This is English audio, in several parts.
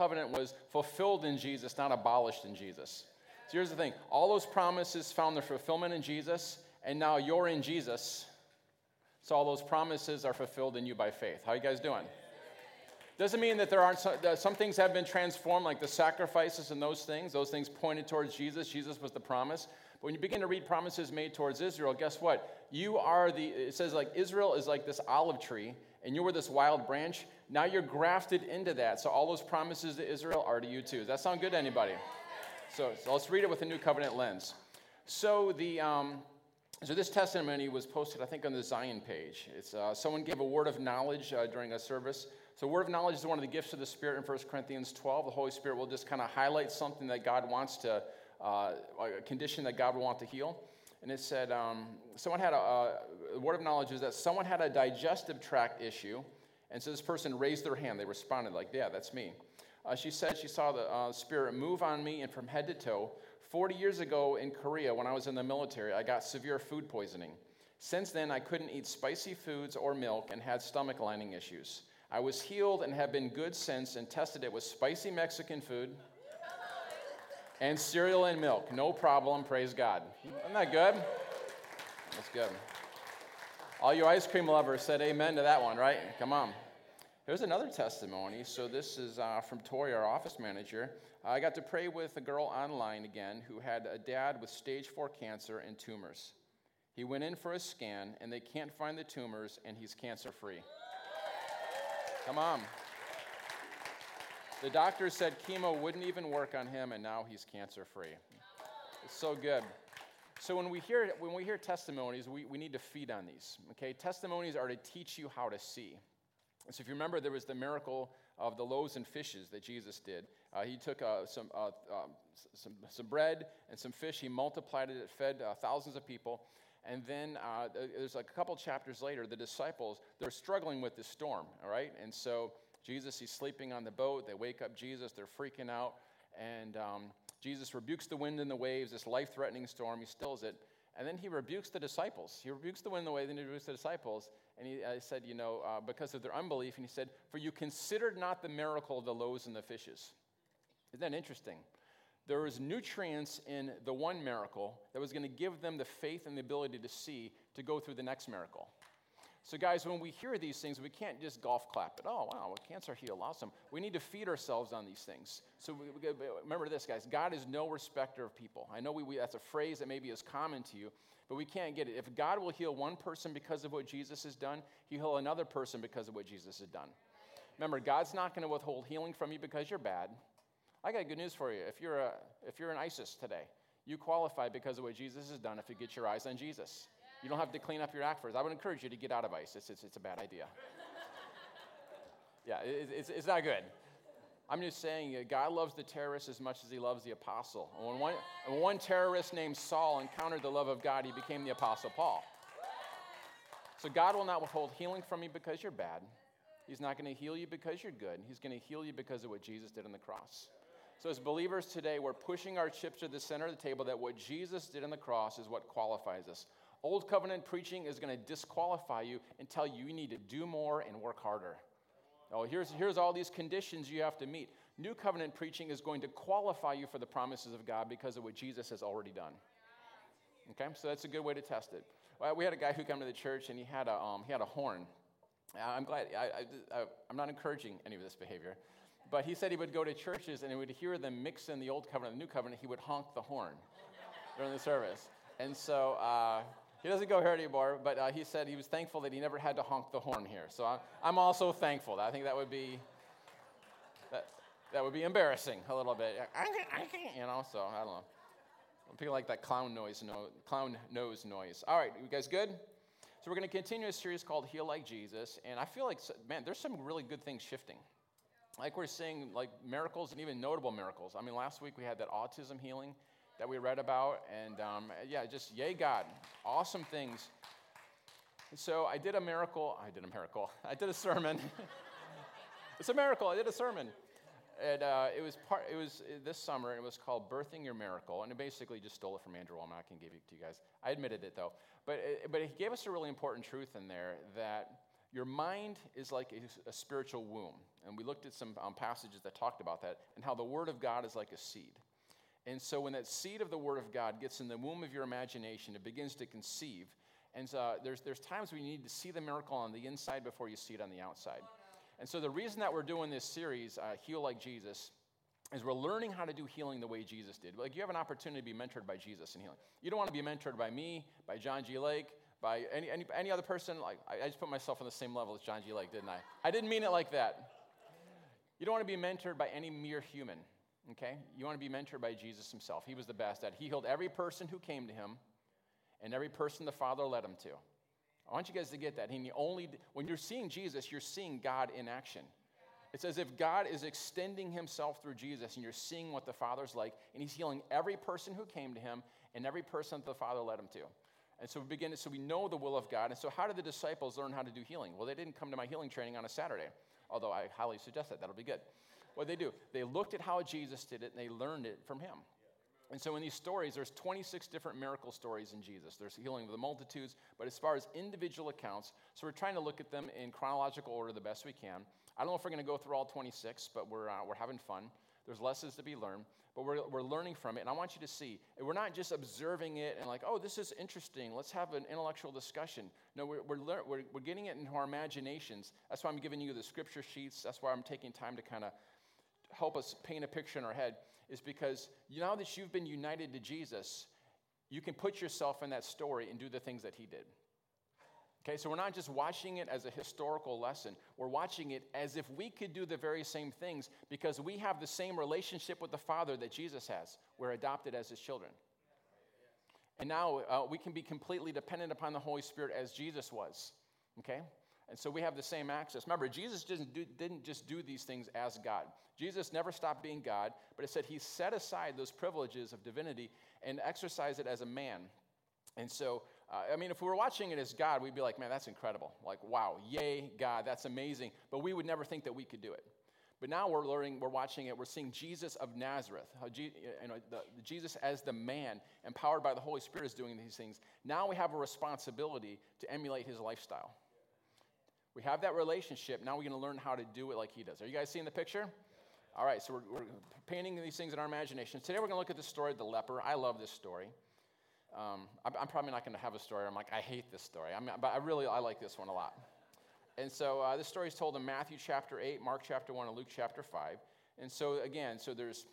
covenant was fulfilled in Jesus, not abolished in Jesus. So here's the thing all those promises found their fulfillment in Jesus, and now you're in Jesus. So all those promises are fulfilled in you by faith. How you guys doing? Doesn't mean that there aren't some, some things have been transformed, like the sacrifices and those things. Those things pointed towards Jesus. Jesus was the promise. But when you begin to read promises made towards Israel, guess what? You are the, it says like Israel is like this olive tree, and you were this wild branch. Now you're grafted into that. So all those promises to Israel are to you too. Does that sound good to anybody? So, so let's read it with a new covenant lens. So the, um, so this testimony was posted, I think, on the Zion page. It's uh, someone gave a word of knowledge uh, during a service. So, word of knowledge is one of the gifts of the Spirit in 1 Corinthians 12. The Holy Spirit will just kind of highlight something that God wants to, uh, a condition that God will want to heal. And it said, um, someone had a, a word of knowledge is that someone had a digestive tract issue. And so this person raised their hand. They responded, like, yeah, that's me. Uh, she said she saw the uh, Spirit move on me and from head to toe. 40 years ago in Korea, when I was in the military, I got severe food poisoning. Since then, I couldn't eat spicy foods or milk and had stomach lining issues. I was healed and have been good since and tested it with spicy Mexican food and cereal and milk. No problem, praise God. Isn't that good? That's good. All you ice cream lovers said amen to that one, right? Come on. Here's another testimony. So, this is uh, from Tori, our office manager. I got to pray with a girl online again who had a dad with stage four cancer and tumors. He went in for a scan, and they can't find the tumors, and he's cancer free. Come on. The doctor said chemo wouldn't even work on him, and now he's cancer free. It's so good. So when we hear when we hear testimonies, we, we need to feed on these. Okay, testimonies are to teach you how to see. So if you remember, there was the miracle of the loaves and fishes that Jesus did. Uh, he took uh, some, uh, um, some, some bread and some fish, he multiplied it, it fed uh, thousands of people. And then uh, there's like a couple chapters later, the disciples, they're struggling with the storm, all right? And so Jesus, he's sleeping on the boat. They wake up Jesus, they're freaking out. And um, Jesus rebukes the wind and the waves, this life threatening storm, he stills it. And then he rebukes the disciples. He rebukes the wind and the waves, then he rebukes the disciples. And he uh, said, You know, uh, because of their unbelief, and he said, For you considered not the miracle of the loaves and the fishes. Isn't that interesting? there was nutrients in the one miracle that was going to give them the faith and the ability to see to go through the next miracle. So, guys, when we hear these things, we can't just golf clap it. Oh, wow, cancer healed, awesome. We need to feed ourselves on these things. So, we, we, remember this, guys God is no respecter of people. I know we, we, that's a phrase that maybe is common to you, but we can't get it. If God will heal one person because of what Jesus has done, He'll heal another person because of what Jesus has done. Remember, God's not going to withhold healing from you because you're bad. I got good news for you. If you're, a, if you're an ISIS today, you qualify because of what Jesus has done if you get your eyes on Jesus. You don't have to clean up your act first. I would encourage you to get out of ISIS. It's, it's a bad idea. yeah, it, it's, it's not good. I'm just saying, uh, God loves the terrorist as much as he loves the apostle. And when one, when one terrorist named Saul encountered the love of God, he became the apostle Paul. So God will not withhold healing from you because you're bad. He's not going to heal you because you're good. He's going to heal you because of what Jesus did on the cross. So, as believers today, we're pushing our chips to the center of the table that what Jesus did on the cross is what qualifies us. Old covenant preaching is going to disqualify you and tell you you need to do more and work harder. Oh, here's, here's all these conditions you have to meet. New covenant preaching is going to qualify you for the promises of God because of what Jesus has already done. Okay, so that's a good way to test it. Well, we had a guy who came to the church and he had a, um, he had a horn. I'm glad, I, I, I'm not encouraging any of this behavior. But he said he would go to churches and he would hear them mix in the old covenant and the new covenant. He would honk the horn during the service. And so uh, he doesn't go here anymore, but uh, he said he was thankful that he never had to honk the horn here. So I, I'm also thankful. I think that would be that, that would be embarrassing a little bit. You know, so I don't know. People like that clown noise, no, clown nose noise. All right, you guys good? So we're going to continue a series called Heal Like Jesus, and I feel like, man, there's some really good things shifting like we're seeing like miracles and even notable miracles. I mean, last week we had that autism healing that we read about, and um, yeah, just yay God, awesome things. And so I did a miracle. I did a miracle. I did a sermon. it's a miracle. I did a sermon. And uh, it was part. It was uh, this summer. And it was called "Birthing Your Miracle," and it basically just stole it from Andrew Wommack and gave it to you guys. I admitted it though, but it, uh, but he gave us a really important truth in there that Your mind is like a, a spiritual womb. And we looked at some um, passages that talked about that and how the Word of God is like a seed. And so when that seed of the Word of God gets in the womb of your imagination, it begins to conceive. And uh, there's, there's times when you need to see the miracle on the inside before you see it on the outside. And so the reason that we're doing this series, uh, Heal Like Jesus, is we're learning how to do healing the way Jesus did. Like you have an opportunity to be mentored by Jesus in healing. You don't want to be mentored by me, by John G. Lake, by any, any, any other person. Like I, I just put myself on the same level as John G. Lake, didn't I? I didn't mean it like that. You don't want to be mentored by any mere human, okay? You want to be mentored by Jesus himself. He was the best at. it. He healed every person who came to him, and every person the Father led him to. I want you guys to get that. He only when you're seeing Jesus, you're seeing God in action. It's as if God is extending himself through Jesus, and you're seeing what the Father's like, and he's healing every person who came to him and every person that the Father led him to. And so we begin, so we know the will of God. And so how did the disciples learn how to do healing? Well, they didn't come to my healing training on a Saturday, although I highly suggest that. That'll be good. What they do? They looked at how Jesus did it and they learned it from him. And so in these stories, there's 26 different miracle stories in Jesus. There's healing of the multitudes, but as far as individual accounts, so we're trying to look at them in chronological order the best we can. I don't know if we're going to go through all 26, but we're, uh, we're having fun. There's lessons to be learned, but we're, we're learning from it. And I want you to see, we're not just observing it and like, oh, this is interesting. Let's have an intellectual discussion. No, we're, we're, lear- we're, we're getting it into our imaginations. That's why I'm giving you the scripture sheets. That's why I'm taking time to kind of help us paint a picture in our head, is because now that you've been united to Jesus, you can put yourself in that story and do the things that he did. Okay, so we're not just watching it as a historical lesson. We're watching it as if we could do the very same things because we have the same relationship with the Father that Jesus has. We're adopted as his children. And now uh, we can be completely dependent upon the Holy Spirit as Jesus was. Okay? And so we have the same access. Remember, Jesus didn't, do, didn't just do these things as God. Jesus never stopped being God, but it said he set aside those privileges of divinity and exercised it as a man. And so uh, I mean, if we were watching it as God, we'd be like, man, that's incredible. Like, wow, yay, God, that's amazing. But we would never think that we could do it. But now we're learning, we're watching it, we're seeing Jesus of Nazareth, how you know, the Jesus as the man, empowered by the Holy Spirit, is doing these things. Now we have a responsibility to emulate his lifestyle. We have that relationship. Now we're going to learn how to do it like he does. Are you guys seeing the picture? All right, so we're, we're painting these things in our imagination. Today we're going to look at the story of the leper. I love this story. Um, I'm, I'm, probably not going to have a story. I'm like, I hate this story. I mean, but I really, I like this one a lot. And so uh, this story is told in Matthew chapter 8, Mark chapter 1, and Luke chapter 5. And so again, so there's,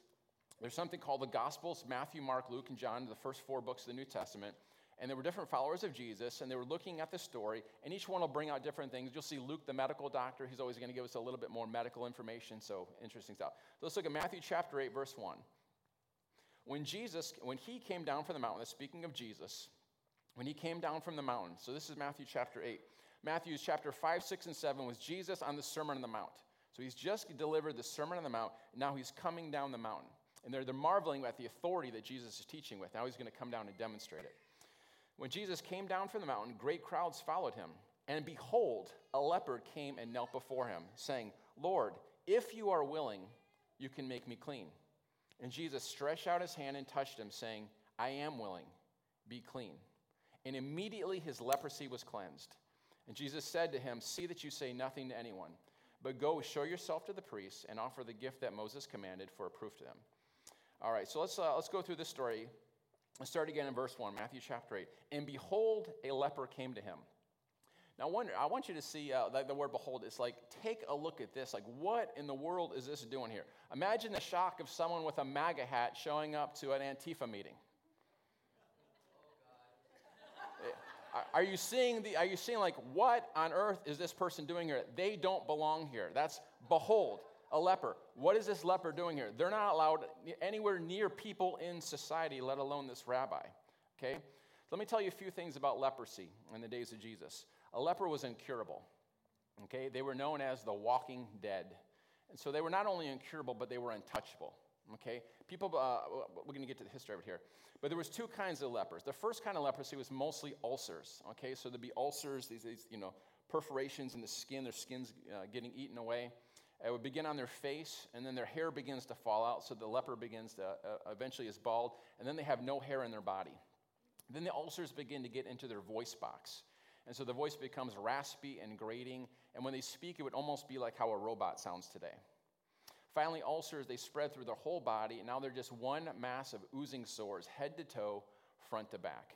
there's something called the Gospels Matthew, Mark, Luke, and John, the first four books of the New Testament. And there were different followers of Jesus, and they were looking at the story, and each one will bring out different things. You'll see Luke, the medical doctor, he's always going to give us a little bit more medical information, so interesting stuff. So let's look at Matthew chapter 8, verse 1 when Jesus, when he came down from the mountain, speaking of Jesus, when he came down from the mountain, so this is Matthew chapter 8. Matthew's chapter 5, 6, and 7 was Jesus on the Sermon on the Mount. So he's just delivered the Sermon on the Mount, now he's coming down the mountain. And they're, they're marveling at the authority that Jesus is teaching with. Now he's going to come down and demonstrate it. When Jesus came down from the mountain, great crowds followed him. And behold, a leper came and knelt before him, saying, Lord, if you are willing, you can make me clean. And Jesus stretched out his hand and touched him, saying, I am willing, be clean. And immediately his leprosy was cleansed. And Jesus said to him, See that you say nothing to anyone, but go show yourself to the priests and offer the gift that Moses commanded for a proof to them. All right, so let's, uh, let's go through this story. Let's start again in verse 1, Matthew chapter 8. And behold, a leper came to him. Now, wonder, I want you to see uh, the, the word behold. It's like, take a look at this. Like, what in the world is this doing here? Imagine the shock of someone with a MAGA hat showing up to an Antifa meeting. Are you seeing the, are you seeing like, what on earth is this person doing here? They don't belong here. That's behold, a leper. What is this leper doing here? They're not allowed anywhere near people in society, let alone this rabbi. Okay? Let me tell you a few things about leprosy in the days of Jesus. A leper was incurable. Okay, they were known as the walking dead. And so they were not only incurable, but they were untouchable. Okay, people, uh, we're going to get to the history of it here. But there was two kinds of lepers. The first kind of leprosy was mostly ulcers. Okay, so there'd be ulcers, these, these you know, perforations in the skin, their skin's uh, getting eaten away. It would begin on their face, and then their hair begins to fall out, so the leper begins to uh, eventually is bald, and then they have no hair in their body. Then the ulcers begin to get into their voice box. And so the voice becomes raspy and grating. And when they speak, it would almost be like how a robot sounds today. Finally, ulcers, they spread through their whole body, and now they're just one mass of oozing sores, head to toe, front to back.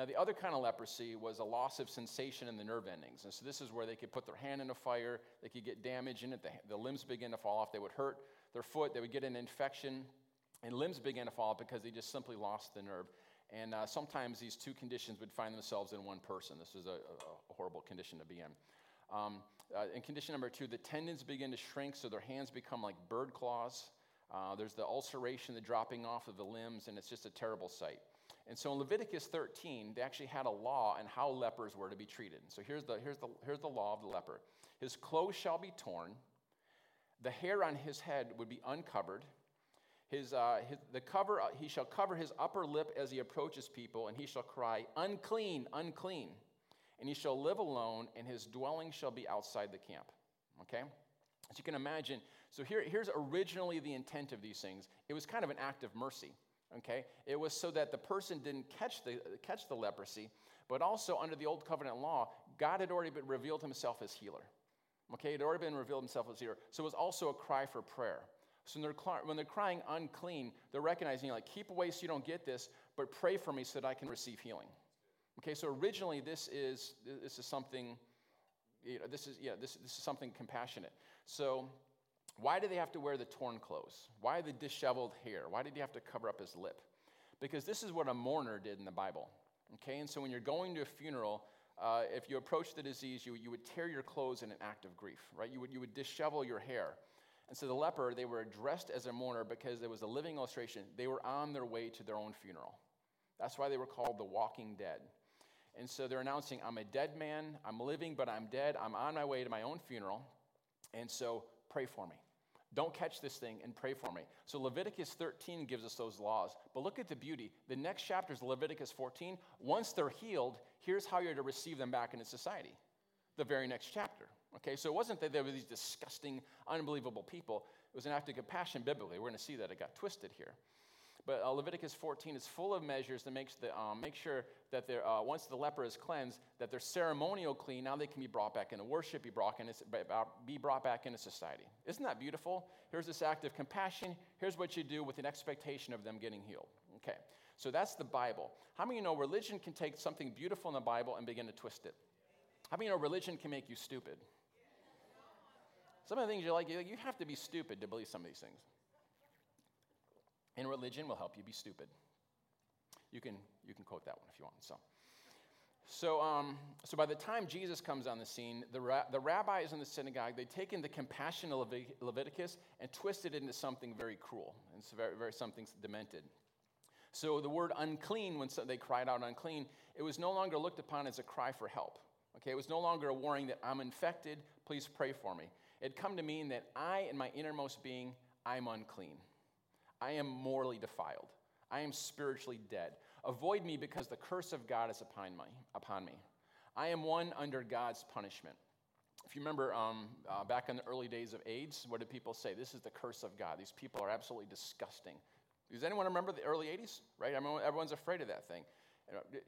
Now, the other kind of leprosy was a loss of sensation in the nerve endings. And so, this is where they could put their hand in a fire, they could get damage in it, the, the limbs begin to fall off, they would hurt their foot, they would get an infection, and limbs began to fall off because they just simply lost the nerve. And uh, sometimes these two conditions would find themselves in one person. This is a, a horrible condition to be in. Um, uh, in condition number two, the tendons begin to shrink, so their hands become like bird claws. Uh, there's the ulceration, the dropping off of the limbs, and it's just a terrible sight. And so in Leviticus 13, they actually had a law on how lepers were to be treated. So here's the, here's the, here's the law of the leper His clothes shall be torn, the hair on his head would be uncovered. His, uh, his, the cover, uh, he shall cover his upper lip as he approaches people, and he shall cry, Unclean, unclean and he shall live alone, and his dwelling shall be outside the camp. Okay? As you can imagine, so here, here's originally the intent of these things. It was kind of an act of mercy. Okay? It was so that the person didn't catch the, catch the leprosy, but also under the old covenant law, God had already been revealed himself as healer. Okay, it had already been revealed himself as healer. So it was also a cry for prayer. So when they're, when they're crying unclean, they're recognizing, like, keep away so you don't get this, but pray for me so that I can receive healing. Okay, so originally this is this is something, you know, this is yeah, this, this is something compassionate. So why do they have to wear the torn clothes? Why the disheveled hair? Why did he have to cover up his lip? Because this is what a mourner did in the Bible. Okay, and so when you're going to a funeral, uh, if you approach the disease, you, you would tear your clothes in an act of grief, right? You would, you would dishevel your hair. And so the leper, they were dressed as a mourner because there was a living illustration. They were on their way to their own funeral. That's why they were called the walking dead. And so they're announcing, I'm a dead man. I'm living, but I'm dead. I'm on my way to my own funeral. And so pray for me. Don't catch this thing and pray for me. So Leviticus 13 gives us those laws. But look at the beauty. The next chapter is Leviticus 14. Once they're healed, here's how you're to receive them back into society. The very next chapter. Okay, so it wasn't that they were these disgusting, unbelievable people. It was an act of compassion biblically. We're going to see that it got twisted here. But uh, Leviticus 14 is full of measures that makes the, um, make sure that uh, once the leper is cleansed, that they're ceremonial clean. Now they can be brought back into worship, be brought, into, be brought back into society. Isn't that beautiful? Here's this act of compassion. Here's what you do with an expectation of them getting healed. Okay, so that's the Bible. How many of you know religion can take something beautiful in the Bible and begin to twist it? How many of you know religion can make you stupid? Some of the things you're like, you have to be stupid to believe some of these things. And religion will help you be stupid. You can, you can quote that one if you want. So, so, um, so by the time Jesus comes on the scene, the, ra- the rabbis in the synagogue, they'd taken the compassion of Leviticus and twisted it into something very cruel. And very, very something demented. So the word unclean, when they cried out unclean, it was no longer looked upon as a cry for help. Okay, it was no longer a warning that I'm infected, please pray for me. It come to mean that I, in my innermost being, I'm unclean. I am morally defiled. I am spiritually dead. Avoid me because the curse of God is upon me. Upon me. I am one under God's punishment. If you remember um, uh, back in the early days of AIDS, what did people say? This is the curse of God. These people are absolutely disgusting. Does anyone remember the early 80s? Right? Mean, everyone's afraid of that thing.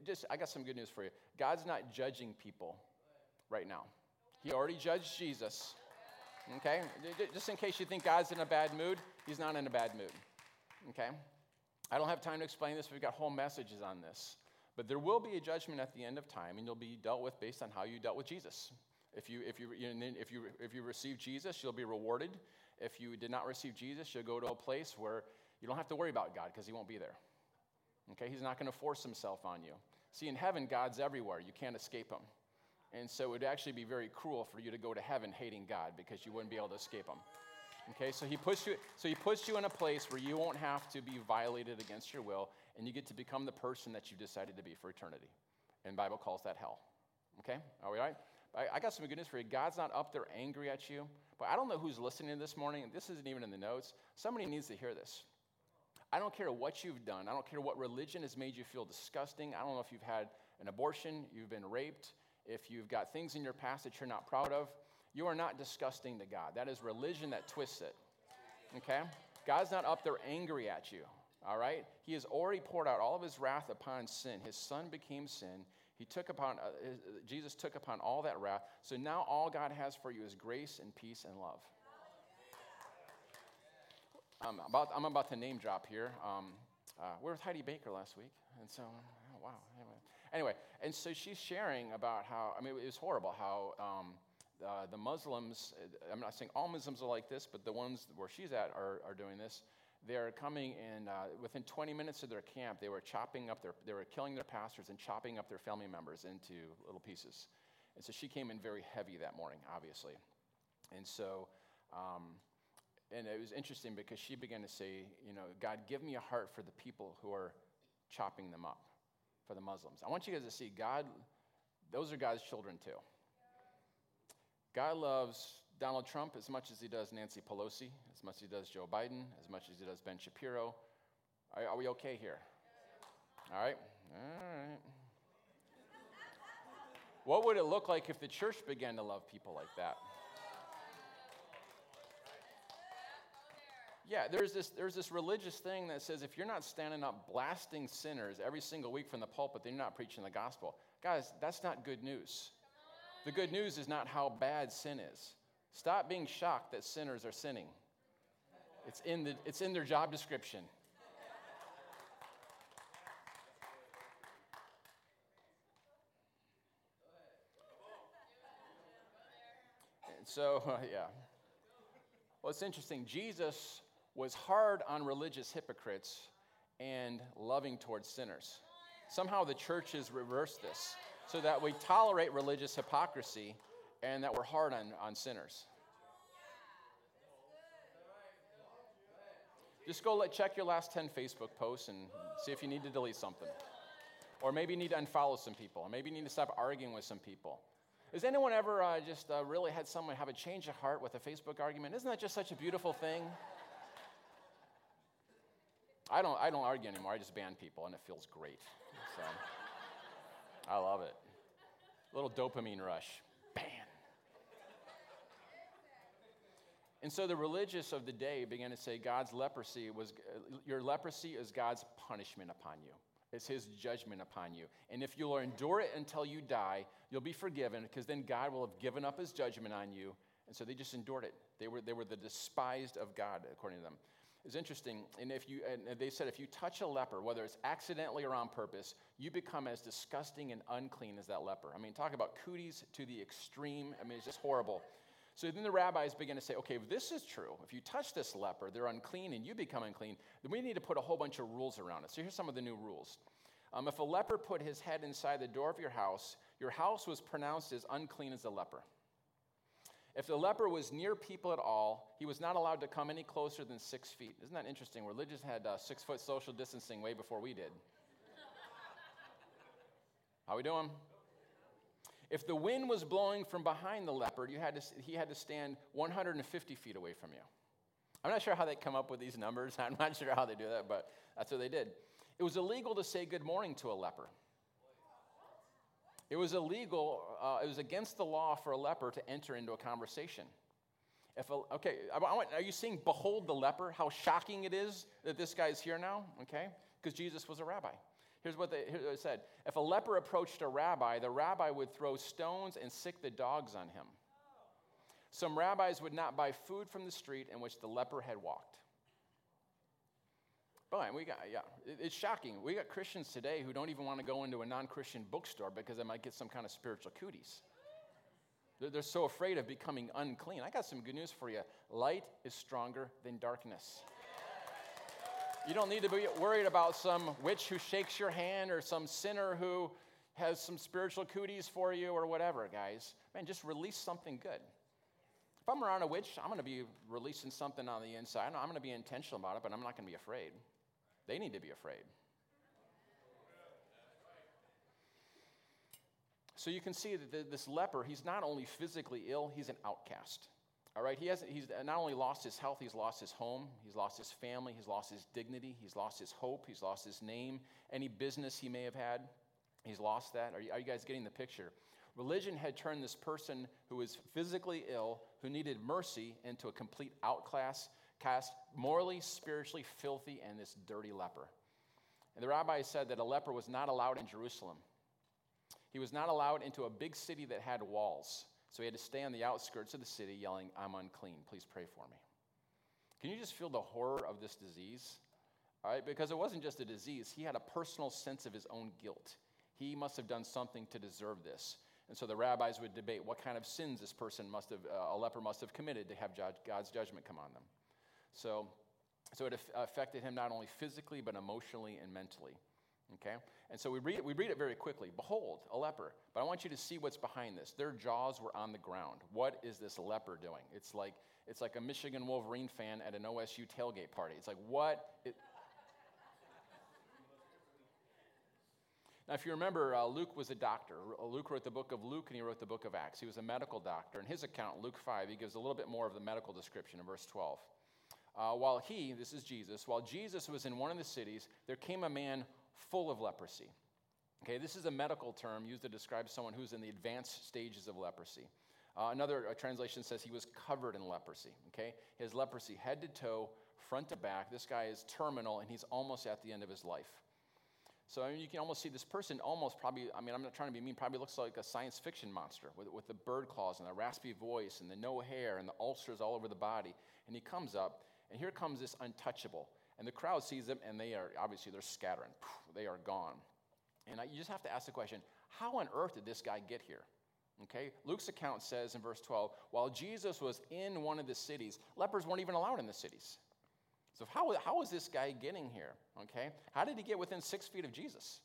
Just, I got some good news for you. God's not judging people right now. He already judged Jesus. Okay? Just in case you think God's in a bad mood, He's not in a bad mood okay? I don't have time to explain this. We've got whole messages on this. But there will be a judgment at the end of time, and you'll be dealt with based on how you dealt with Jesus. If you, if you, if you, if you receive Jesus, you'll be rewarded. If you did not receive Jesus, you'll go to a place where you don't have to worry about God because He won't be there. Okay? He's not going to force Himself on you. See, in heaven, God's everywhere. You can't escape Him. And so it would actually be very cruel for you to go to heaven hating God because you wouldn't be able to escape Him. Okay, so he puts you so he puts you in a place where you won't have to be violated against your will, and you get to become the person that you decided to be for eternity. And Bible calls that hell. Okay? Are we all right? I, I got some good news for you. God's not up there angry at you. But I don't know who's listening this morning. This isn't even in the notes. Somebody needs to hear this. I don't care what you've done. I don't care what religion has made you feel disgusting. I don't know if you've had an abortion, you've been raped, if you've got things in your past that you're not proud of. You are not disgusting to God. That is religion that twists it. Okay? God's not up there angry at you. All right? He has already poured out all of his wrath upon sin. His son became sin. He took upon, uh, his, Jesus took upon all that wrath. So now all God has for you is grace and peace and love. Um, about, I'm about to name drop here. Um, uh, we were with Heidi Baker last week, and so, oh, wow. Anyway, anyway, and so she's sharing about how, I mean, it was horrible how um, uh, the Muslims, I'm not saying all Muslims are like this, but the ones where she's at are, are doing this. They're coming and uh, within 20 minutes of their camp, they were chopping up their, they were killing their pastors and chopping up their family members into little pieces. And so she came in very heavy that morning, obviously. And so, um, and it was interesting because she began to say, you know, God, give me a heart for the people who are chopping them up, for the Muslims. I want you guys to see God, those are God's children too. God loves Donald Trump as much as he does Nancy Pelosi, as much as he does Joe Biden, as much as he does Ben Shapiro. Are, are we okay here? All right? All right. What would it look like if the church began to love people like that? Yeah, there's this, there's this religious thing that says if you're not standing up blasting sinners every single week from the pulpit, then you're not preaching the gospel. Guys, that's not good news. The good news is not how bad sin is. Stop being shocked that sinners are sinning. It's in, the, it's in their job description. And so, yeah. Well, it's interesting. Jesus was hard on religious hypocrites and loving towards sinners. Somehow the church has reversed this so that we tolerate religious hypocrisy and that we're hard on, on sinners. Just go let, check your last 10 Facebook posts and see if you need to delete something. Or maybe you need to unfollow some people. Or maybe you need to stop arguing with some people. Has anyone ever uh, just uh, really had someone have a change of heart with a Facebook argument? Isn't that just such a beautiful thing? I don't, I don't argue anymore. I just ban people, and it feels great. So, I love it. A little dopamine rush. Bam. And so the religious of the day began to say God's leprosy was, your leprosy is God's punishment upon you. It's his judgment upon you. And if you'll endure it until you die, you'll be forgiven because then God will have given up his judgment on you. And so they just endured it. They were, they were the despised of God, according to them. It's interesting. And if you, and they said if you touch a leper, whether it's accidentally or on purpose, you become as disgusting and unclean as that leper. I mean, talk about cooties to the extreme. I mean, it's just horrible. So then the rabbis began to say, okay, if this is true, if you touch this leper, they're unclean and you become unclean, then we need to put a whole bunch of rules around it. So here's some of the new rules. Um, if a leper put his head inside the door of your house, your house was pronounced as unclean as the leper. If the leper was near people at all, he was not allowed to come any closer than six feet. Isn't that interesting? Religious had uh, six foot social distancing way before we did. How we doing? If the wind was blowing from behind the leopard, you had to, he had to stand 150 feet away from you. I'm not sure how they come up with these numbers. I'm not sure how they do that, but that's what they did. It was illegal to say good morning to a leper. It was illegal, uh, it was against the law for a leper to enter into a conversation. If a, okay, I want, are you seeing Behold the leper? How shocking it is that this guy's here now? Okay, because Jesus was a rabbi. Here's what, they, here's what it said If a leper approached a rabbi, the rabbi would throw stones and sic the dogs on him. Some rabbis would not buy food from the street in which the leper had walked. But we got, yeah, it's shocking. We got Christians today who don't even want to go into a non Christian bookstore because they might get some kind of spiritual cooties. They're so afraid of becoming unclean. I got some good news for you light is stronger than darkness. You don't need to be worried about some witch who shakes your hand or some sinner who has some spiritual cooties for you or whatever, guys. Man, just release something good. If I'm around a witch, I'm going to be releasing something on the inside. I'm going to be intentional about it, but I'm not going to be afraid. They need to be afraid. So you can see that this leper, he's not only physically ill, he's an outcast. All right, he has, he's not only lost his health, he's lost his home, he's lost his family, he's lost his dignity, he's lost his hope, he's lost his name, any business he may have had, he's lost that. Are you, are you guys getting the picture? Religion had turned this person who was physically ill, who needed mercy, into a complete outclass, cast morally, spiritually filthy, and this dirty leper. And the rabbi said that a leper was not allowed in Jerusalem. He was not allowed into a big city that had walls. So he had to stay on the outskirts of the city yelling, I'm unclean. Please pray for me. Can you just feel the horror of this disease? All right, because it wasn't just a disease, he had a personal sense of his own guilt. He must have done something to deserve this. And so the rabbis would debate what kind of sins this person must have, uh, a leper must have committed to have God's judgment come on them. So, so it affected him not only physically, but emotionally and mentally. Okay? And so we read, it, we read it very quickly. Behold, a leper. But I want you to see what's behind this. Their jaws were on the ground. What is this leper doing? It's like, it's like a Michigan Wolverine fan at an OSU tailgate party. It's like, what? It, Now, if you remember, uh, Luke was a doctor. Uh, Luke wrote the book of Luke and he wrote the book of Acts. He was a medical doctor. In his account, Luke 5, he gives a little bit more of the medical description in verse 12. Uh, while he, this is Jesus, while Jesus was in one of the cities, there came a man full of leprosy. Okay, this is a medical term used to describe someone who's in the advanced stages of leprosy. Uh, another uh, translation says he was covered in leprosy. Okay, his leprosy head to toe, front to back. This guy is terminal and he's almost at the end of his life. So I mean, you can almost see this person almost probably, I mean, I'm not trying to be mean, probably looks like a science fiction monster with, with the bird claws and the raspy voice and the no hair and the ulcers all over the body. And he comes up, and here comes this untouchable. And the crowd sees him, and they are obviously they're scattering. They are gone. And I, you just have to ask the question how on earth did this guy get here? Okay, Luke's account says in verse 12, while Jesus was in one of the cities, lepers weren't even allowed in the cities. So, how, how is this guy getting here? Okay, how did he get within six feet of Jesus?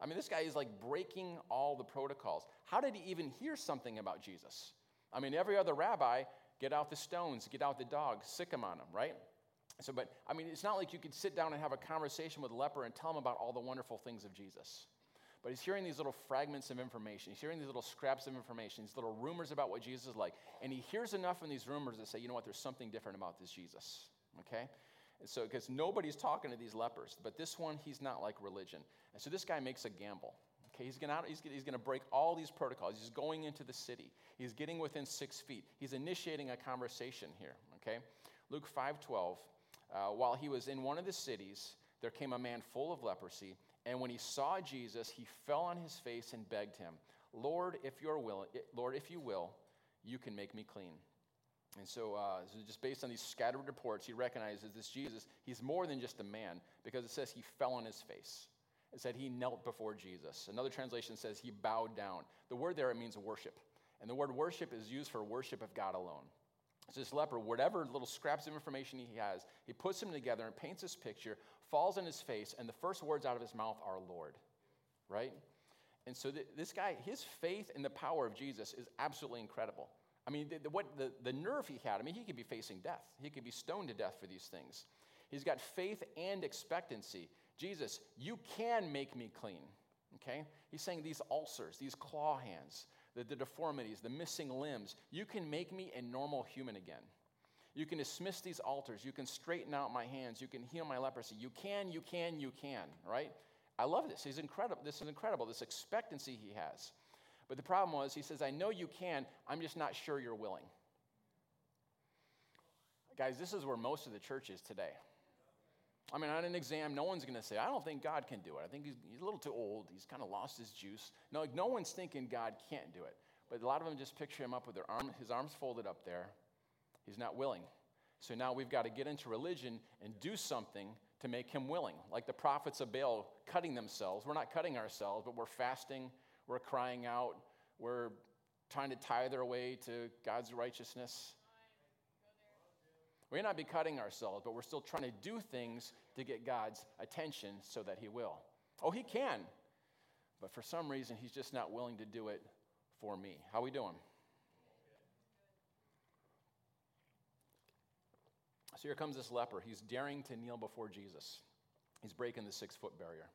I mean, this guy is like breaking all the protocols. How did he even hear something about Jesus? I mean, every other rabbi, get out the stones, get out the dogs, sic him on him, right? So, but I mean, it's not like you could sit down and have a conversation with a leper and tell him about all the wonderful things of Jesus. But he's hearing these little fragments of information. He's hearing these little scraps of information, these little rumors about what Jesus is like. And he hears enough in these rumors that say, you know what, there's something different about this Jesus. Okay? And so, because nobody's talking to these lepers, but this one, he's not like religion. And so this guy makes a gamble. Okay, he's going he's, he's to break all these protocols. He's going into the city. He's getting within six feet. He's initiating a conversation here. Okay, Luke 5:12. Uh, while he was in one of the cities, there came a man full of leprosy, and when he saw Jesus, he fell on his face and begged him, "Lord, if you're willing, Lord, if you will, you can make me clean." And so, uh, so, just based on these scattered reports, he recognizes this Jesus, he's more than just a man because it says he fell on his face. It said he knelt before Jesus. Another translation says he bowed down. The word there, it means worship. And the word worship is used for worship of God alone. So this leper, whatever little scraps of information he has, he puts them together and paints this picture, falls on his face, and the first words out of his mouth are Lord, right? And so th- this guy, his faith in the power of Jesus is absolutely incredible. I mean, the, the, what, the, the nerve he had, I mean, he could be facing death. He could be stoned to death for these things. He's got faith and expectancy. Jesus, you can make me clean. Okay? He's saying these ulcers, these claw hands, the, the deformities, the missing limbs, you can make me a normal human again. You can dismiss these altars. You can straighten out my hands. You can heal my leprosy. You can, you can, you can, right? I love this. He's incredible. This is incredible, this expectancy he has. But the problem was, he says, I know you can, I'm just not sure you're willing. Guys, this is where most of the church is today. I mean, on an exam, no one's going to say, I don't think God can do it. I think he's, he's a little too old. He's kind of lost his juice. No, like, no one's thinking God can't do it. But a lot of them just picture him up with their arm, his arms folded up there. He's not willing. So now we've got to get into religion and do something to make him willing. Like the prophets of Baal cutting themselves. We're not cutting ourselves, but we're fasting, we're crying out, we're trying to tie their way to God's righteousness. We may not be cutting ourselves, but we're still trying to do things to get God's attention so that He will. Oh, He can, but for some reason, He's just not willing to do it for me. How we doing? So here comes this leper. He's daring to kneel before Jesus. He's breaking the six foot barrier.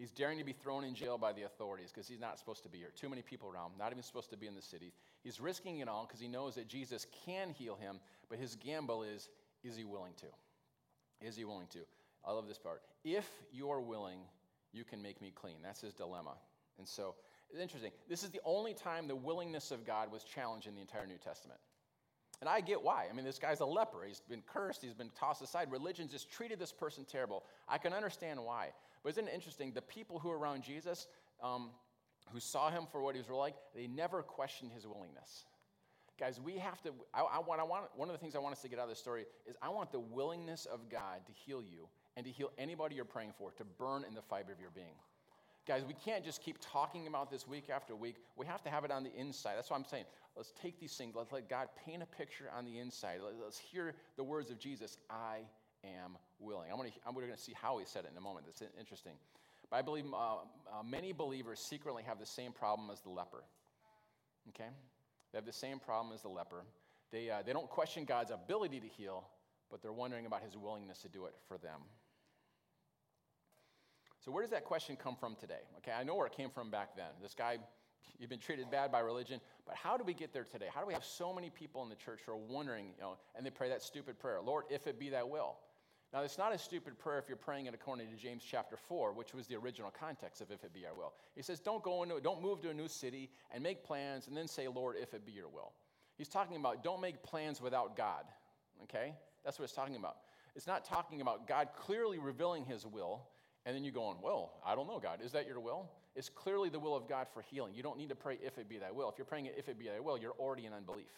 He's daring to be thrown in jail by the authorities because he's not supposed to be here. Too many people around, not even supposed to be in the city. He's risking it all because he knows that Jesus can heal him, but his gamble is is he willing to? Is he willing to? I love this part. If you are willing, you can make me clean. That's his dilemma. And so it's interesting. This is the only time the willingness of God was challenged in the entire New Testament. And I get why. I mean, this guy's a leper. He's been cursed. He's been tossed aside. Religion just treated this person terrible. I can understand why. But isn't it interesting? The people who were around Jesus, um, who saw him for what he was like, they never questioned his willingness. Guys, we have to, I, I, want, I want, one of the things I want us to get out of this story is I want the willingness of God to heal you and to heal anybody you're praying for to burn in the fiber of your being. Guys, we can't just keep talking about this week after week. We have to have it on the inside. That's what I'm saying. Let's take these things, let's let God paint a picture on the inside. Let's hear the words of Jesus I am willing. I'm going to, going to see how he said it in a moment. That's interesting. But I believe uh, uh, many believers secretly have the same problem as the leper. Okay? They have the same problem as the leper. They, uh, they don't question God's ability to heal, but they're wondering about his willingness to do it for them. So, where does that question come from today? Okay, I know where it came from back then. This guy, you've been treated bad by religion, but how do we get there today? How do we have so many people in the church who are wondering, you know, and they pray that stupid prayer, Lord, if it be that will? Now, it's not a stupid prayer if you're praying it according to James chapter 4, which was the original context of if it be our will. He says, don't go into, don't move to a new city and make plans and then say, Lord, if it be your will. He's talking about don't make plans without God, okay? That's what it's talking about. It's not talking about God clearly revealing his will and then you going, well, I don't know, God. Is that your will? It's clearly the will of God for healing. You don't need to pray if it be thy will. If you're praying it, if it be thy will, you're already in unbelief.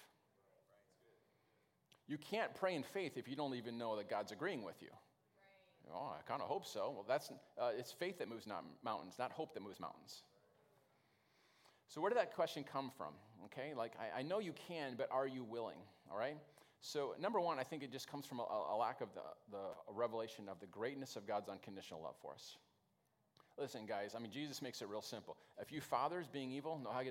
You can't pray in faith if you don't even know that God's agreeing with you. Right. Oh, I kind of hope so. Well, that's uh, it's faith that moves not mountains, not hope that moves mountains. So where did that question come from? Okay, like I, I know you can, but are you willing? All right. So number one, I think it just comes from a, a lack of the, the revelation of the greatness of God's unconditional love for us. Listen, guys, I mean, Jesus makes it real simple. If you fathers, being evil, know how to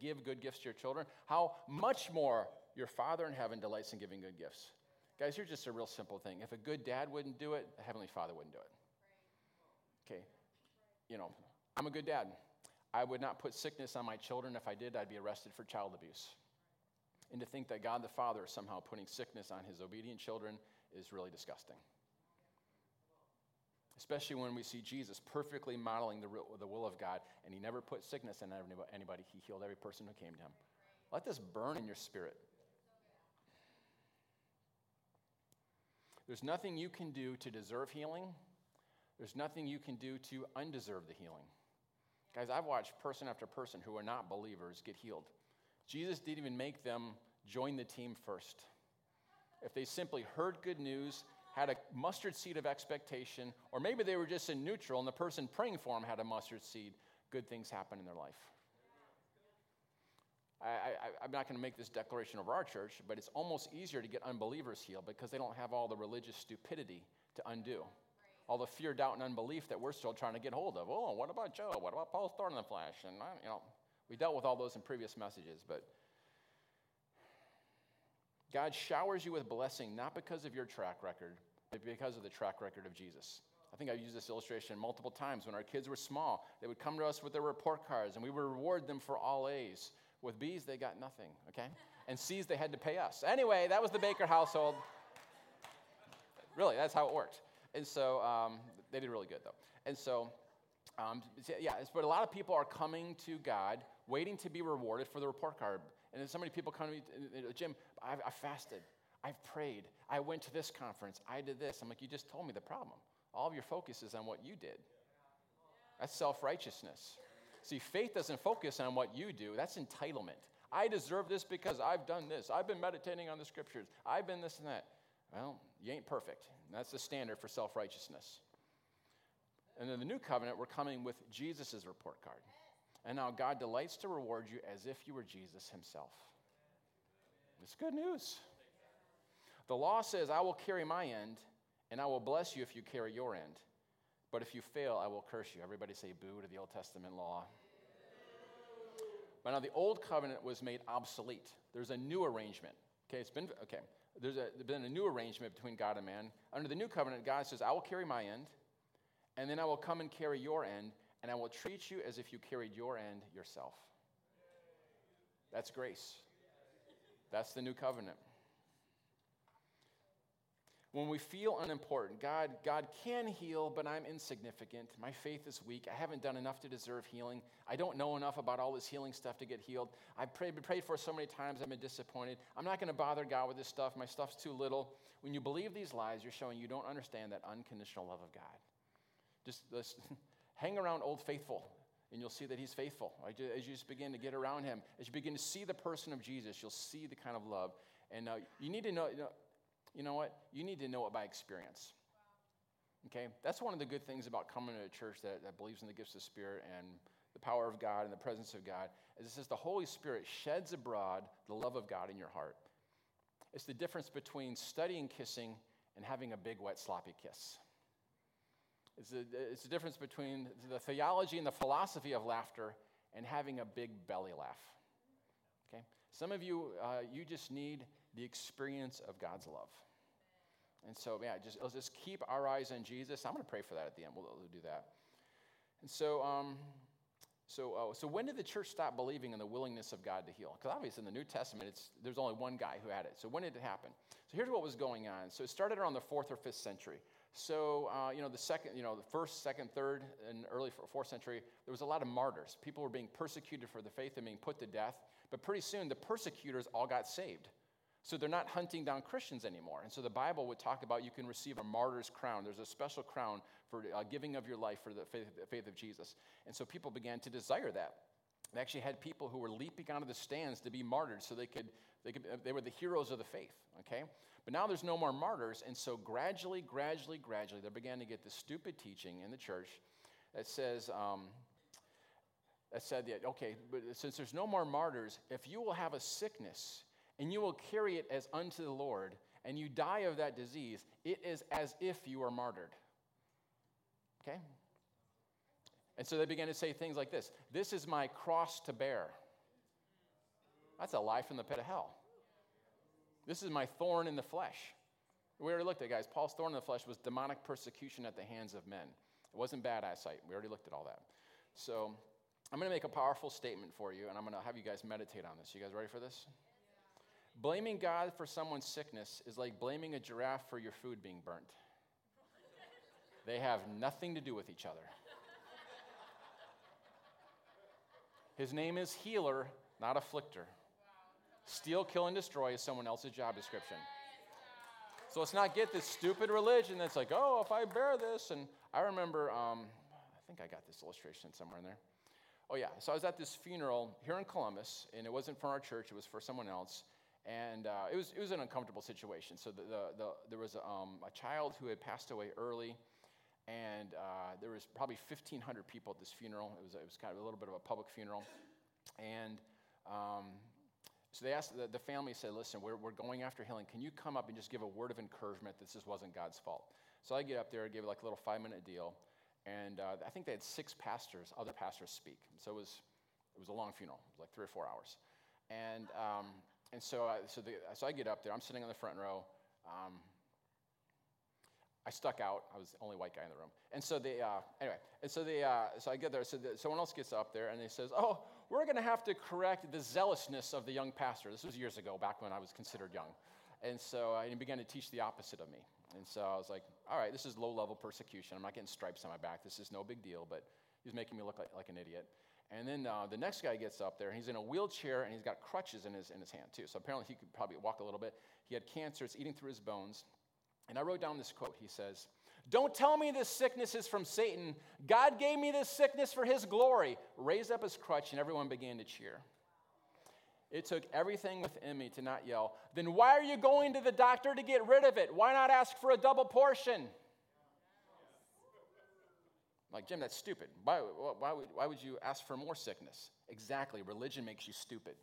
give good gifts to your children, how much more your Father in heaven delights in giving good gifts. Guys, here's just a real simple thing. If a good dad wouldn't do it, the Heavenly Father wouldn't do it. Okay? You know, I'm a good dad. I would not put sickness on my children. If I did, I'd be arrested for child abuse. And to think that God the Father is somehow putting sickness on his obedient children is really disgusting. Especially when we see Jesus perfectly modeling the, the will of God, and he never put sickness in anybody. He healed every person who came to him. Let this burn in your spirit. There's nothing you can do to deserve healing. There's nothing you can do to undeserve the healing. Guys, I've watched person after person who are not believers get healed. Jesus didn't even make them join the team first. If they simply heard good news, had a mustard seed of expectation, or maybe they were just in neutral and the person praying for them had a mustard seed, good things happen in their life. I, am not going to make this declaration over our church, but it's almost easier to get unbelievers healed because they don't have all the religious stupidity to undo. All the fear, doubt, and unbelief that we're still trying to get hold of. Oh, what about Job? What about Paul's thorn in the flesh? And, you know, we dealt with all those in previous messages, but God showers you with blessing not because of your track record, but because of the track record of Jesus. I think I've used this illustration multiple times. When our kids were small, they would come to us with their report cards, and we would reward them for all A's. With B's, they got nothing, okay? And C's, they had to pay us. Anyway, that was the Baker household. really, that's how it worked. And so um, they did really good, though. And so, um, yeah, but a lot of people are coming to God, waiting to be rewarded for the report card. And then so many people come to me, Jim, I've, I fasted, I've prayed, I went to this conference, I did this. I'm like, you just told me the problem. All of your focus is on what you did. That's self righteousness. See, faith doesn't focus on what you do, that's entitlement. I deserve this because I've done this. I've been meditating on the scriptures. I've been this and that. Well, you ain't perfect. That's the standard for self righteousness. And in the new covenant, we're coming with Jesus' report card. And now God delights to reward you as if you were Jesus himself. It's good news. The law says, I will carry my end, and I will bless you if you carry your end. But if you fail, I will curse you. Everybody say boo to the Old Testament law. But now the old covenant was made obsolete. There's a new arrangement. Okay, it's been okay. There's, a, there's been a new arrangement between God and man. Under the new covenant, God says, I will carry my end, and then I will come and carry your end, and I will treat you as if you carried your end yourself. That's grace. That's the new covenant when we feel unimportant. God, God can heal, but I'm insignificant. My faith is weak. I haven't done enough to deserve healing. I don't know enough about all this healing stuff to get healed. I've prayed, prayed for so many times, I've been disappointed. I'm not going to bother God with this stuff. My stuff's too little. When you believe these lies, you're showing you don't understand that unconditional love of God. Just, just hang around Old Faithful. and you'll see that he's faithful. Right? As you just begin to get around him, as you begin to see the person of Jesus, you'll see the kind of love. And uh, you need to know, you know, you know what? You need to know it by experience. Okay? That's one of the good things about coming to a church that, that believes in the gifts of the Spirit and the power of God and the presence of God, is it says the Holy Spirit sheds abroad the love of God in your heart. It's the difference between studying kissing and having a big, wet, sloppy kiss. It's the, it's the difference between the theology and the philosophy of laughter and having a big belly laugh. Okay? Some of you, uh, you just need the experience of God's love. And so, yeah, just, let's just keep our eyes on Jesus. I'm going to pray for that at the end. We'll, we'll do that. And so, um, so, uh, so when did the church stop believing in the willingness of God to heal? Because obviously in the New Testament, it's, there's only one guy who had it. So when did it happen? So here's what was going on. So it started around the fourth or fifth century. So, uh, you know, the second, you know, the first, second, third, and early fourth century, there was a lot of martyrs. People were being persecuted for the faith and being put to death. But pretty soon, the persecutors all got saved. So they're not hunting down Christians anymore. And so the Bible would talk about you can receive a martyr's crown. There's a special crown for uh, giving of your life for the faith, the faith of Jesus. And so people began to desire that. They actually had people who were leaping out of the stands to be martyred so they could, they could, they were the heroes of the faith, okay? But now there's no more martyrs, and so gradually, gradually, gradually, they began to get this stupid teaching in the church that says, um, that said that, okay, but since there's no more martyrs, if you will have a sickness and you will carry it as unto the Lord, and you die of that disease, it is as if you were martyred. Okay? And so they began to say things like this This is my cross to bear. That's a lie from the pit of hell. This is my thorn in the flesh. We already looked at it, guys. Paul's thorn in the flesh was demonic persecution at the hands of men. It wasn't bad eyesight. We already looked at all that. So I'm going to make a powerful statement for you, and I'm going to have you guys meditate on this. You guys ready for this? Blaming God for someone's sickness is like blaming a giraffe for your food being burnt. They have nothing to do with each other. His name is healer, not afflictor. Steal, kill, and destroy is someone else's job description. So let's not get this stupid religion that's like, oh, if I bear this. And I remember, um, I think I got this illustration somewhere in there. Oh, yeah. So I was at this funeral here in Columbus, and it wasn't for our church, it was for someone else. And uh, it, was, it was an uncomfortable situation. So the, the, the there was a, um, a child who had passed away early, and uh, there was probably 1,500 people at this funeral. It was, it was kind of a little bit of a public funeral. And um, so they asked, the, the, family said, listen, we're, we're going after healing. Can you come up and just give a word of encouragement that this wasn't God's fault? So I get up there, I give like a little five minute deal. And uh, I think they had six pastors, other pastors speak. So it was, it was a long funeral, it was like three or four hours. And um, and so, I, so, the, so I get up there. I'm sitting on the front row. Um, I stuck out. I was the only white guy in the room. And so they, uh, anyway, and so uh, so I get there. So the, someone else gets up there and they says, "Oh, we're going to have to correct the zealousness of the young pastor." This was years ago, back when I was considered young. And so uh, he began to teach the opposite of me. And so I was like, "All right, this is low-level persecution. I'm not getting stripes on my back. This is no big deal." But he was making me look like, like an idiot. And then uh, the next guy gets up there, and he's in a wheelchair, and he's got crutches in his, in his hand, too. So apparently he could probably walk a little bit. He had cancer, it's eating through his bones. And I wrote down this quote. He says, Don't tell me this sickness is from Satan. God gave me this sickness for his glory. Raised up his crutch, and everyone began to cheer. It took everything within me to not yell, Then why are you going to the doctor to get rid of it? Why not ask for a double portion? Like, Jim, that's stupid. Why, why, would, why would you ask for more sickness? Exactly. Religion makes you stupid.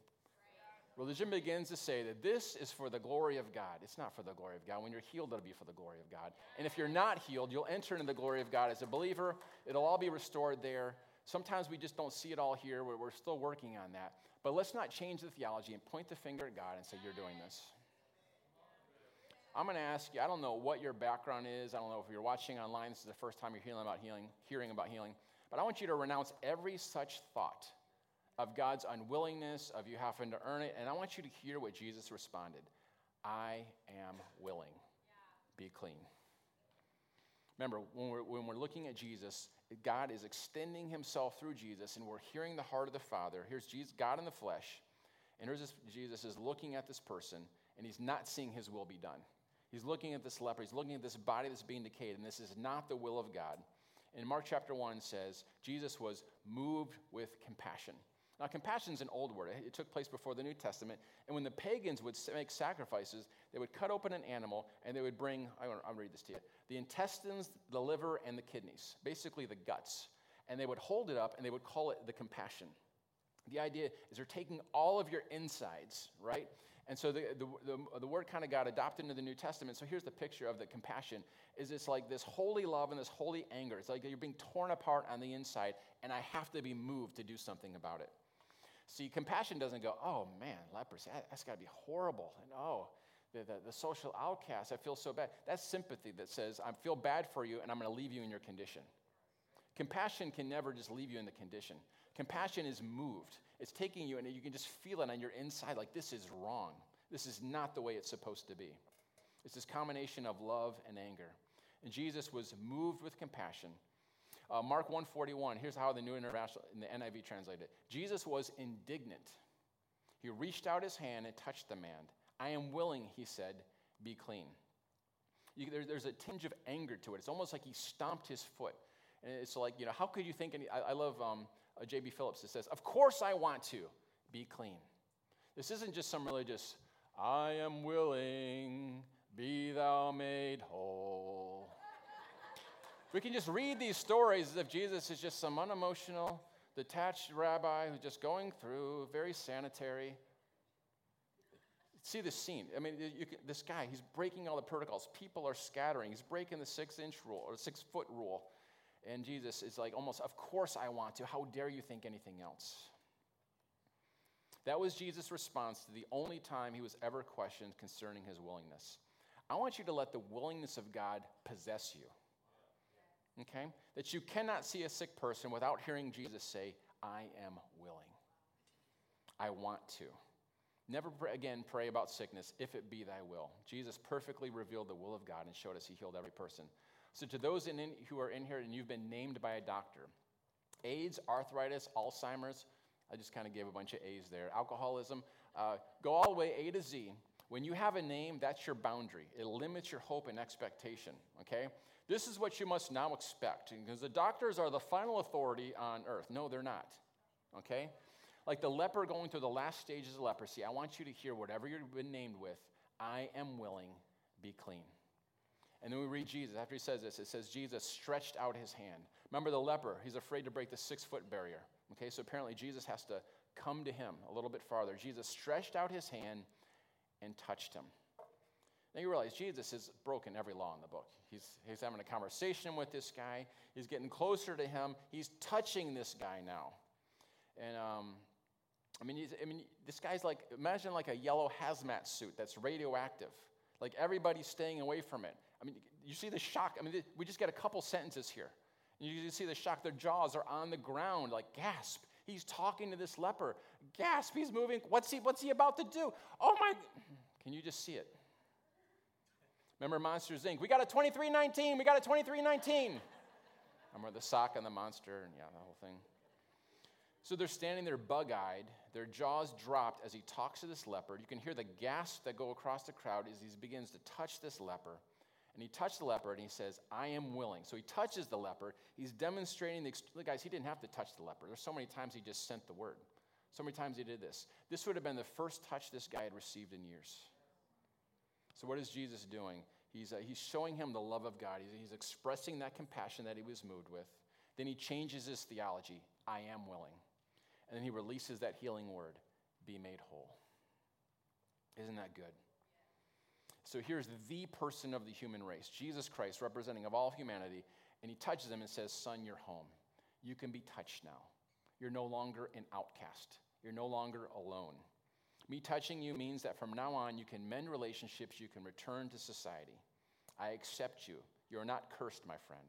Religion begins to say that this is for the glory of God. It's not for the glory of God. When you're healed, it'll be for the glory of God. And if you're not healed, you'll enter into the glory of God as a believer. It'll all be restored there. Sometimes we just don't see it all here. We're, we're still working on that. But let's not change the theology and point the finger at God and say, You're doing this. I'm going to ask you, I don't know what your background is. I don't know if you're watching online, this is the first time you're hearing about healing, hearing about healing. But I want you to renounce every such thought of God's unwillingness, of you having to earn it. And I want you to hear what Jesus responded I am willing. Be clean. Remember, when we're, when we're looking at Jesus, God is extending himself through Jesus, and we're hearing the heart of the Father. Here's Jesus, God in the flesh, and here's this, Jesus is looking at this person, and he's not seeing his will be done. He's looking at this leper, he's looking at this body that's being decayed, and this is not the will of God. And Mark chapter 1 says Jesus was moved with compassion. Now, compassion is an old word. It took place before the New Testament. And when the pagans would make sacrifices, they would cut open an animal and they would bring, I'll read this to you, the intestines, the liver, and the kidneys, basically the guts. And they would hold it up and they would call it the compassion. The idea is they're taking all of your insides, right? And so the, the, the, the word kind of got adopted into the New Testament. So here's the picture of the compassion is it's like this holy love and this holy anger. It's like you're being torn apart on the inside, and I have to be moved to do something about it. See, compassion doesn't go, oh man, leprosy, that's got to be horrible. And oh, the, the, the, social outcast, I feel so bad. That's sympathy that says, I feel bad for you and I'm going to leave you in your condition. Compassion can never just leave you in the condition. Compassion is moved. It's taking you and you can just feel it on your inside like this is wrong. This is not the way it's supposed to be. It's this combination of love and anger. And Jesus was moved with compassion uh, Mark 141, here's how the New International, in the NIV translated it. Jesus was indignant. He reached out his hand and touched the man. I am willing, he said, be clean. You, there, there's a tinge of anger to it. It's almost like he stomped his foot. And it's like, you know, how could you think any, I, I love um, uh, J.B. Phillips that says, Of course I want to be clean. This isn't just some religious, I am willing, be thou made whole. We can just read these stories as if Jesus is just some unemotional, detached rabbi who's just going through, very sanitary. See this scene. I mean, can, this guy, he's breaking all the protocols. People are scattering. He's breaking the six inch rule or six foot rule. And Jesus is like, almost, of course I want to. How dare you think anything else? That was Jesus' response to the only time he was ever questioned concerning his willingness. I want you to let the willingness of God possess you okay? That you cannot see a sick person without hearing Jesus say, I am willing. I want to. Never again pray about sickness, if it be thy will. Jesus perfectly revealed the will of God and showed us he healed every person. So, to those in, who are in here and you've been named by a doctor, AIDS, arthritis, Alzheimer's, I just kind of gave a bunch of A's there, alcoholism, uh, go all the way A to Z. When you have a name, that's your boundary. It limits your hope and expectation, okay? This is what you must now expect, because the doctors are the final authority on earth. No, they're not, okay? Like the leper going through the last stages of leprosy, I want you to hear whatever you've been named with I am willing, be clean. And then we read Jesus. After he says this, it says Jesus stretched out his hand. Remember the leper, he's afraid to break the six foot barrier. Okay, so apparently Jesus has to come to him a little bit farther. Jesus stretched out his hand and touched him. Now you realize Jesus has broken every law in the book. He's, he's having a conversation with this guy, he's getting closer to him, he's touching this guy now. And um, I mean, I mean, this guy's like, imagine like a yellow hazmat suit that's radioactive. Like everybody's staying away from it. I mean, you see the shock. I mean, we just get a couple sentences here. And you see the shock. Their jaws are on the ground, like gasp. He's talking to this leper. Gasp, he's moving. What's he, what's he about to do? Oh my. Can you just see it? Remember Monsters Inc.? We got a 2319. We got a 2319. Remember the sock on the monster and yeah, the whole thing. So they're standing there bug eyed, their jaws dropped as he talks to this leper. You can hear the gasps that go across the crowd as he begins to touch this leper. And he touched the leper and he says, I am willing. So he touches the leper. He's demonstrating the, guys, he didn't have to touch the leper. There's so many times he just sent the word. So many times he did this. This would have been the first touch this guy had received in years. So, what is Jesus doing? He's, uh, he's showing him the love of God. He's, he's expressing that compassion that he was moved with. Then he changes his theology I am willing. And then he releases that healing word be made whole. Isn't that good? So here's the person of the human race, Jesus Christ, representing of all humanity, and he touches him and says, Son, you're home. You can be touched now. You're no longer an outcast. You're no longer alone. Me touching you means that from now on, you can mend relationships, you can return to society. I accept you. You're not cursed, my friend.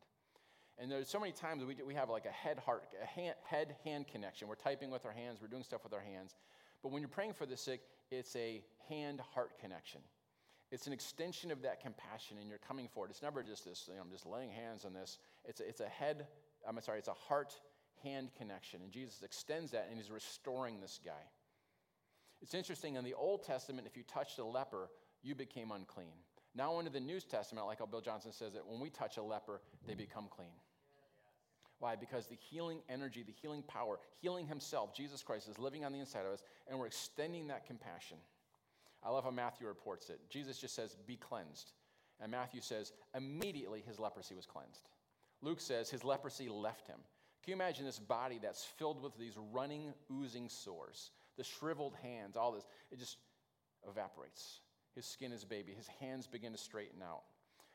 And there's so many times we, we have like a head heart, a head hand connection. We're typing with our hands, we're doing stuff with our hands. But when you're praying for the sick, it's a hand heart connection. It's an extension of that compassion, and you're coming forward. It's never just this, you know, I'm just laying hands on this. It's a, it's a head, I'm sorry, it's a heart hand connection. And Jesus extends that, and he's restoring this guy. It's interesting, in the Old Testament, if you touched a leper, you became unclean. Now, under the New Testament, like how Bill Johnson says it, when we touch a leper, they become clean. Why? Because the healing energy, the healing power, healing Himself, Jesus Christ, is living on the inside of us, and we're extending that compassion. I love how Matthew reports it. Jesus just says, Be cleansed. And Matthew says, Immediately his leprosy was cleansed. Luke says, His leprosy left him. Can you imagine this body that's filled with these running, oozing sores, the shriveled hands, all this? It just evaporates. His skin is baby. His hands begin to straighten out.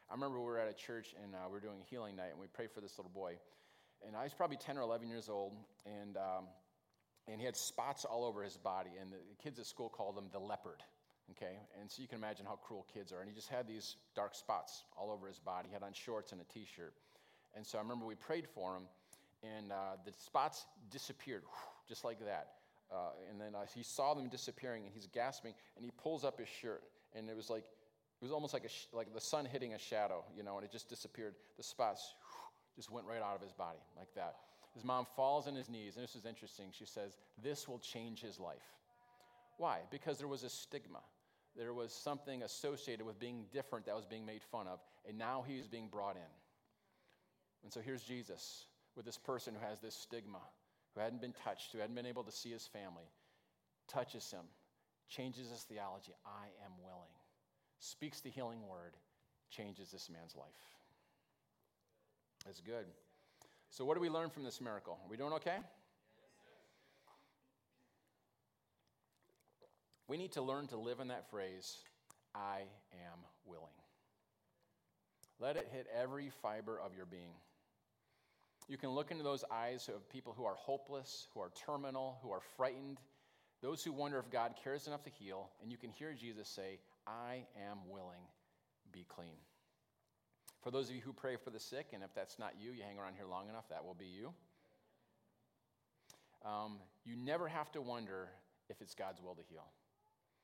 I remember we were at a church and uh, we were doing a healing night and we prayed for this little boy. And I was probably 10 or 11 years old and, um, and he had spots all over his body. And the kids at school called him the leopard. Okay, and so you can imagine how cruel kids are. And he just had these dark spots all over his body. He had on shorts and a t shirt. And so I remember we prayed for him, and uh, the spots disappeared just like that. Uh, and then uh, he saw them disappearing, and he's gasping, and he pulls up his shirt, and it was like it was almost like a sh- like the sun hitting a shadow, you know, and it just disappeared. The spots just went right out of his body like that. His mom falls on his knees, and this is interesting. She says, "This will change his life." Why? Because there was a stigma. There was something associated with being different that was being made fun of, and now he was being brought in. And so here's Jesus with this person who has this stigma, who hadn't been touched, who hadn't been able to see his family, touches him, changes his theology. I am willing. Speaks the healing word, changes this man's life. That's good. So, what do we learn from this miracle? Are we doing okay? We need to learn to live in that phrase, I am willing. Let it hit every fiber of your being. You can look into those eyes of people who are hopeless, who are terminal, who are frightened, those who wonder if God cares enough to heal, and you can hear Jesus say, I am willing, be clean. For those of you who pray for the sick, and if that's not you, you hang around here long enough, that will be you. Um, you never have to wonder if it's God's will to heal.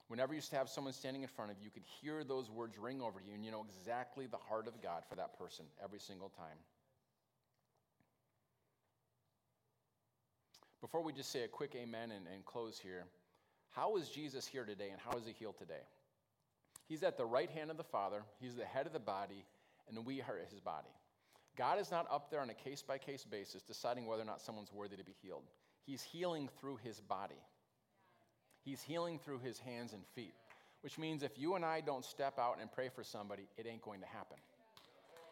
Whenever you have someone standing in front of you, you could hear those words ring over you, and you know exactly the heart of God for that person every single time. Before we just say a quick amen and, and close here, how is Jesus here today and how is he healed today? He's at the right hand of the Father, he's the head of the body, and we are his body. God is not up there on a case by case basis deciding whether or not someone's worthy to be healed. He's healing through his body, he's healing through his hands and feet, which means if you and I don't step out and pray for somebody, it ain't going to happen.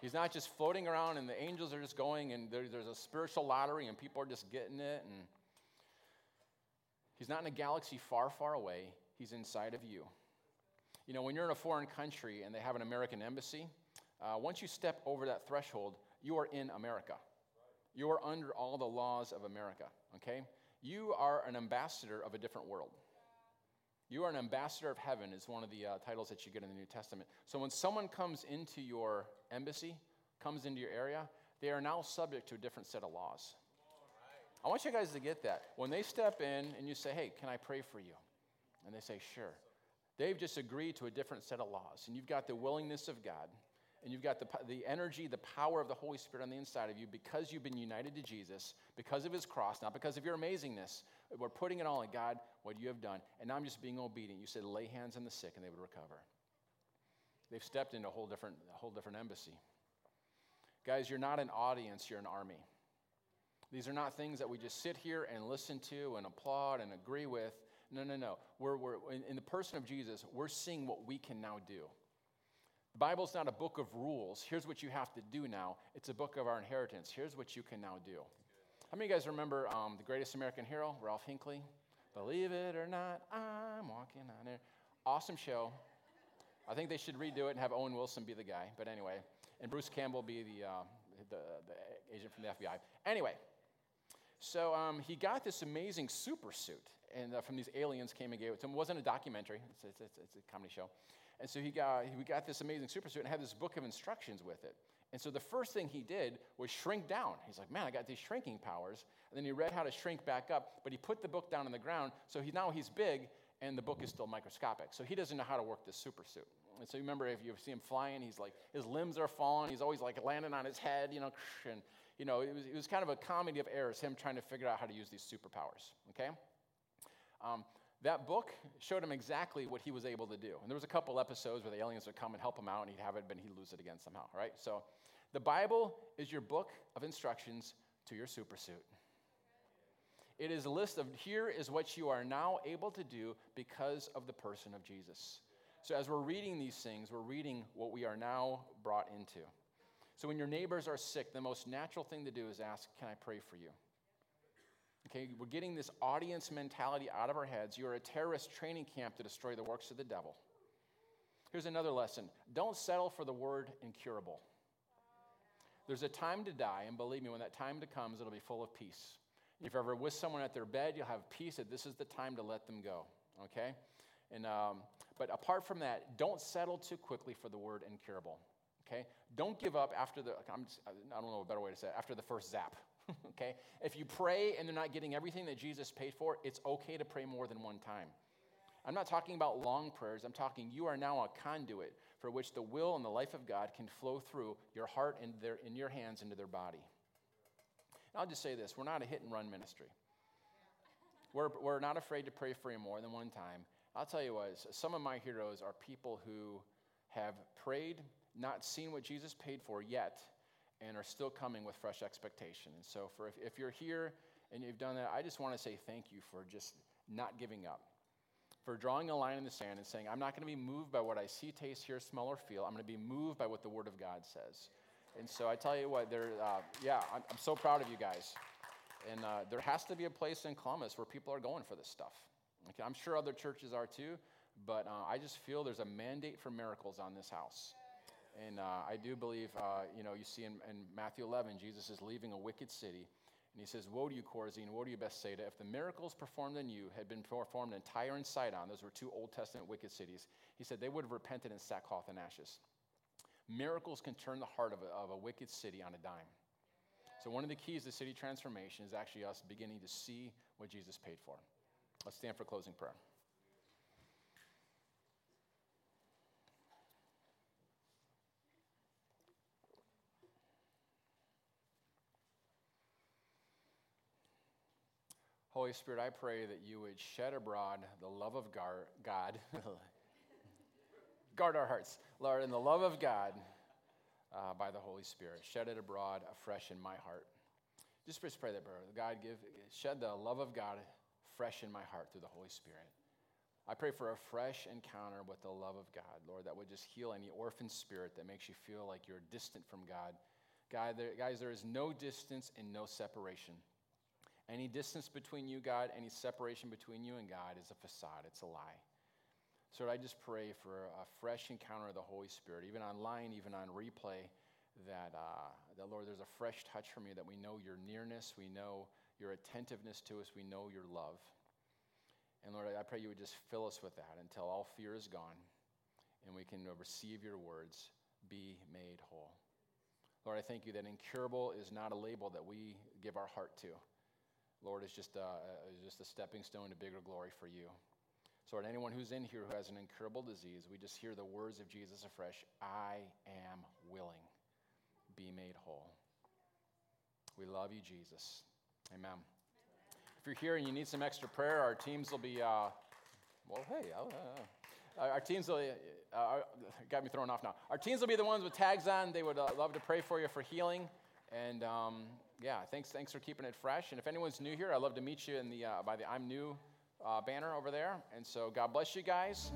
He's not just floating around and the angels are just going and there, there's a spiritual lottery and people are just getting it. And he's not in a galaxy far, far away. He's inside of you. You know, when you're in a foreign country and they have an American embassy, uh, once you step over that threshold, you are in America. You are under all the laws of America, okay? You are an ambassador of a different world. You are an ambassador of heaven, is one of the uh, titles that you get in the New Testament. So when someone comes into your embassy, comes into your area, they are now subject to a different set of laws. I want you guys to get that. When they step in and you say, hey, can I pray for you? And they say, sure. They've just agreed to a different set of laws. And you've got the willingness of God, and you've got the, the energy, the power of the Holy Spirit on the inside of you because you've been united to Jesus, because of his cross, not because of your amazingness, we're putting it all in God, what you have done. And now I'm just being obedient. You said, lay hands on the sick and they would recover. They've stepped into a whole different, a whole different embassy. Guys, you're not an audience, you're an army. These are not things that we just sit here and listen to and applaud and agree with. No, no, no. We're, we're, in, in the person of Jesus, we're seeing what we can now do. The Bible's not a book of rules. Here's what you have to do now. It's a book of our inheritance. Here's what you can now do. How many of you guys remember um, the greatest American hero, Ralph Hinckley? Believe it or not, I'm walking on air. Awesome show. I think they should redo it and have Owen Wilson be the guy. But anyway, and Bruce Campbell be the, uh, the, the, agent from the FBI. Anyway, so um, he got this amazing super suit, and uh, from these aliens came and gave it to him. It wasn't a documentary, it's, it's, it's, a comedy show. And so he got, he got this amazing super suit and had this book of instructions with it. And so the first thing he did was shrink down. He's like, man, I got these shrinking powers. And then he read how to shrink back up, but he put the book down on the ground. So he, now he's big, and the book is still microscopic. So he doesn't know how to work this super suit. And so you remember if you see him flying, he's like, his limbs are falling. He's always like landing on his head, you know, and, you know, it was, it was kind of a comedy of errors, him trying to figure out how to use these superpowers, okay? Um, that book showed him exactly what he was able to do. And there was a couple episodes where the aliens would come and help him out, and he'd have it, but he'd lose it again somehow, right? So the Bible is your book of instructions to your supersuit. It is a list of here is what you are now able to do because of the person of Jesus. So, as we're reading these things, we're reading what we are now brought into. So, when your neighbors are sick, the most natural thing to do is ask, Can I pray for you? Okay, we're getting this audience mentality out of our heads. You're a terrorist training camp to destroy the works of the devil. Here's another lesson don't settle for the word incurable. There's a time to die, and believe me, when that time to comes, it'll be full of peace. If you're ever with someone at their bed, you'll have peace that this is the time to let them go, okay? And, um, but apart from that, don't settle too quickly for the word incurable, okay? Don't give up after the, just, I don't know a better way to say it, after the first zap, okay? If you pray and they're not getting everything that Jesus paid for, it's okay to pray more than one time. I'm not talking about long prayers. I'm talking you are now a conduit for which the will and the life of God can flow through your heart and their, in your hands into their body. I'll just say this we're not a hit and run ministry. We're, we're not afraid to pray for you more than one time. I'll tell you what, some of my heroes are people who have prayed, not seen what Jesus paid for yet, and are still coming with fresh expectation. And so, for if, if you're here and you've done that, I just want to say thank you for just not giving up, for drawing a line in the sand and saying, I'm not going to be moved by what I see, taste, hear, smell, or feel. I'm going to be moved by what the Word of God says. And so I tell you what, there, uh, yeah, I'm, I'm, so proud of you guys. And uh, there has to be a place in Columbus where people are going for this stuff. Okay, I'm sure other churches are too, but uh, I just feel there's a mandate for miracles on this house. And uh, I do believe, uh, you know, you see in, in, Matthew 11, Jesus is leaving a wicked city. And he says, Woe to you, Chorazin, woe to you, Bethsaida, if the miracles performed in you had been performed in Tyre and Sidon, those were two Old Testament wicked cities, he said they would have repented in sackcloth and ashes. Miracles can turn the heart of a, of a wicked city on a dime. So, one of the keys to city transformation is actually us beginning to see what Jesus paid for. Let's stand for closing prayer. Holy Spirit, I pray that you would shed abroad the love of God guard our hearts, Lord, in the love of God uh, by the Holy Spirit. Shed it abroad afresh in my heart. Just, pray that prayer. God, give, shed the love of God fresh in my heart through the Holy Spirit. I pray for a fresh encounter with the love of God, Lord, that would just heal any orphan spirit that makes you feel like you're distant from God. God, there, guys, there is no distance and no separation. Any distance between you, God, any separation between you and God is a facade, it's a lie. So I just pray for a fresh encounter of the Holy Spirit, even online, even on replay, that, uh, that Lord, there's a fresh touch from you, that we know your nearness, we know your attentiveness to us, we know your love. And Lord, I pray you would just fill us with that until all fear is gone and we can receive your words, be made whole. Lord, I thank you that incurable is not a label that we give our heart to. Lord, is just a, it's just a stepping stone to bigger glory for you. So, Lord, anyone who's in here who has an incurable disease, we just hear the words of Jesus afresh I am willing. Be made whole. We love you, Jesus. Amen. If you're here and you need some extra prayer, our teams will be, uh, well, hey, uh, our teams will, uh, uh, got me thrown off now. Our teams will be the ones with tags on. They would uh, love to pray for you for healing. And um, yeah, thanks, thanks for keeping it fresh. And if anyone's new here, I'd love to meet you in the, uh, by the I'm New uh, banner over there. And so God bless you guys.